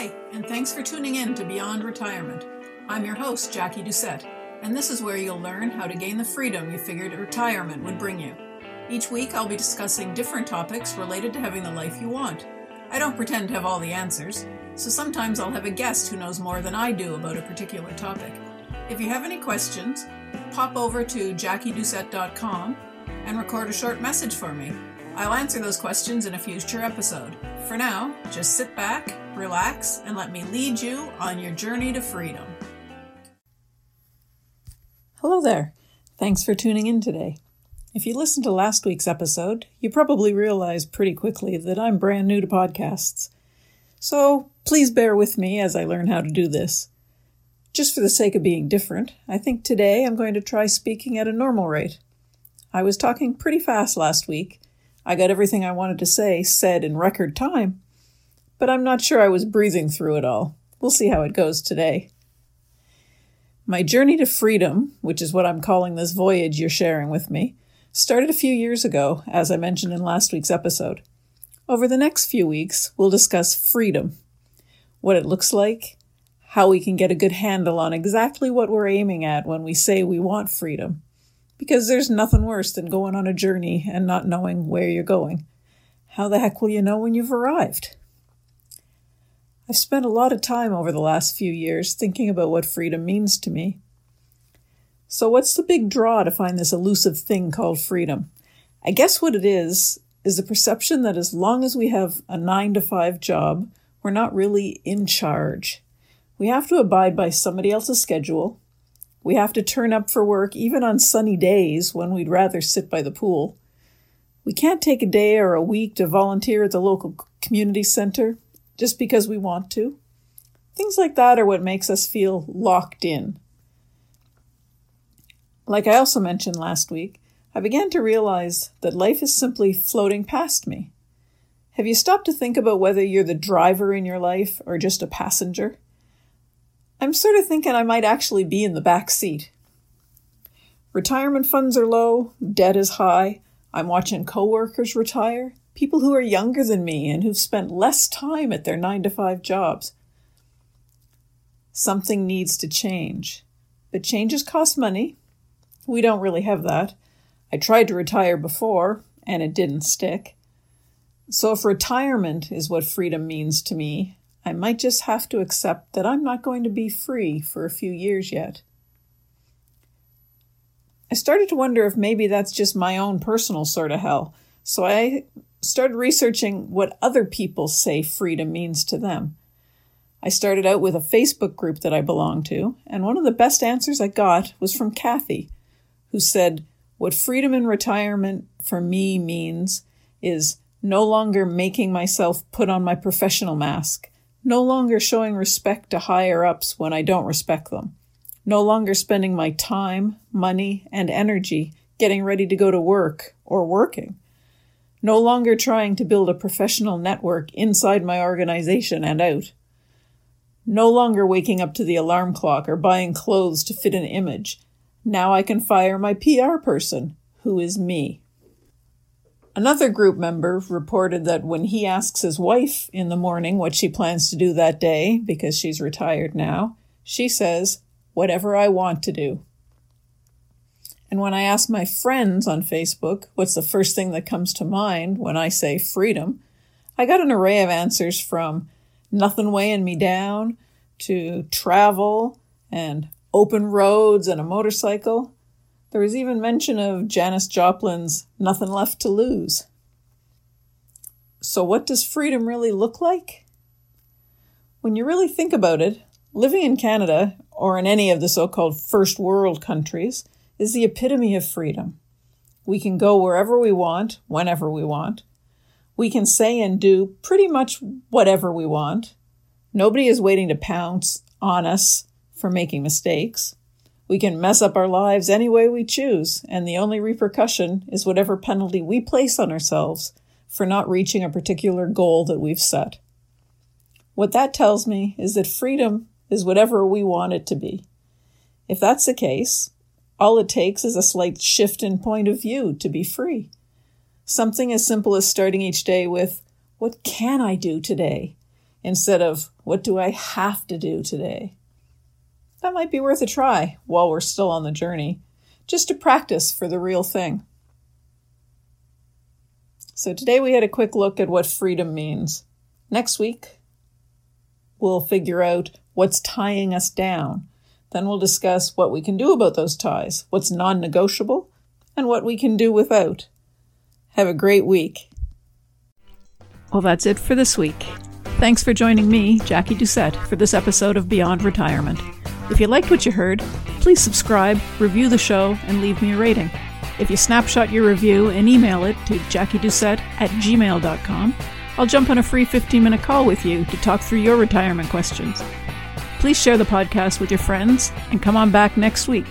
Hi, and thanks for tuning in to Beyond Retirement. I'm your host, Jacquie Doucette, and this is where you'll learn how to gain the freedom you figured retirement would bring you. Each week, I'll be discussing different topics related to having the life you want. I don't pretend to have all the answers, so sometimes I'll have a guest who knows more than I do about a particular topic. If you have any questions, pop over to jackiedoucette.com and record a short message for me. I'll answer those questions in a future episode. For now, just sit back, relax, and let me lead you on your journey to freedom. Hello there. Thanks for tuning in today. If you listened to last week's episode, you probably realized pretty quickly that I'm brand new to podcasts. So please bear with me as I learn how to do this. Just for the sake of being different, I think today I'm going to try speaking at a normal rate. I was talking pretty fast last week. I got everything I wanted to say said in record time, but I'm not sure I was breathing through it all. We'll see how it goes today. My journey to freedom, which is what I'm calling this voyage you're sharing with me, started a few years ago, as I mentioned in last week's episode. Over the next few weeks, we'll discuss freedom what it looks like, how we can get a good handle on exactly what we're aiming at when we say we want freedom. Because there's nothing worse than going on a journey and not knowing where you're going. How the heck will you know when you've arrived? I've spent a lot of time over the last few years thinking about what freedom means to me. So, what's the big draw to find this elusive thing called freedom? I guess what it is is the perception that as long as we have a nine to five job, we're not really in charge. We have to abide by somebody else's schedule. We have to turn up for work even on sunny days when we'd rather sit by the pool. We can't take a day or a week to volunteer at the local community center just because we want to. Things like that are what makes us feel locked in. Like I also mentioned last week, I began to realize that life is simply floating past me. Have you stopped to think about whether you're the driver in your life or just a passenger? I'm sort of thinking I might actually be in the back seat. Retirement funds are low, debt is high. I'm watching coworkers retire, people who are younger than me and who've spent less time at their 9 to 5 jobs. Something needs to change. But changes cost money, we don't really have that. I tried to retire before, and it didn't stick. So, if retirement is what freedom means to me, I might just have to accept that I'm not going to be free for a few years yet. I started to wonder if maybe that's just my own personal sort of hell, so I started researching what other people say freedom means to them. I started out with a Facebook group that I belong to, and one of the best answers I got was from Kathy, who said, What freedom in retirement for me means is no longer making myself put on my professional mask, no longer showing respect to higher ups when I don't respect them, no longer spending my time, money, and energy getting ready to go to work or working, no longer trying to build a professional network inside my organization and out. No longer waking up to the alarm clock or buying clothes to fit an image now I can fire my PR person, who is me. Another group member reported that when he asks his wife in the morning what she plans to do that day, because she's retired now, she says, whatever I want to do. And when I ask my friends on Facebook what's the first thing that comes to mind when I say freedom, I got an array of answers from nothing weighing me down to travel and open roads and a motorcycle. There was even mention of Janis Joplin's Nothing Left to Lose. So, what does freedom really look like? When you really think about it, living in Canada, or in any of the so called first world countries, is the epitome of freedom. We can go wherever we want, whenever we want. We can say and do pretty much whatever we want. Nobody is waiting to pounce on us for making mistakes. We can mess up our lives any way we choose, and the only repercussion is whatever penalty we place on ourselves for not reaching a particular goal that we've set. What that tells me is that freedom is whatever we want it to be. If that's the case, all it takes is a slight shift in point of view to be free. Something as simple as starting each day with, What can I do today? instead of what do I have to do today? That might be worth a try while we're still on the journey, just to practice for the real thing. So today we had a quick look at what freedom means. Next week, we'll figure out what's tying us down. Then we'll discuss what we can do about those ties, what's non negotiable, and what we can do without. Have a great week. Well, that's it for this week. Thanks for joining me, Jacquie Doucette, for this episode of Beyond Retirement. If you liked what you heard, please subscribe, review the show, and leave me a rating. If you snapshot your review and email it to jackiedoucette at gmail.com, I'll jump on a free 15 minute call with you to talk through your retirement questions. Please share the podcast with your friends and come on back next week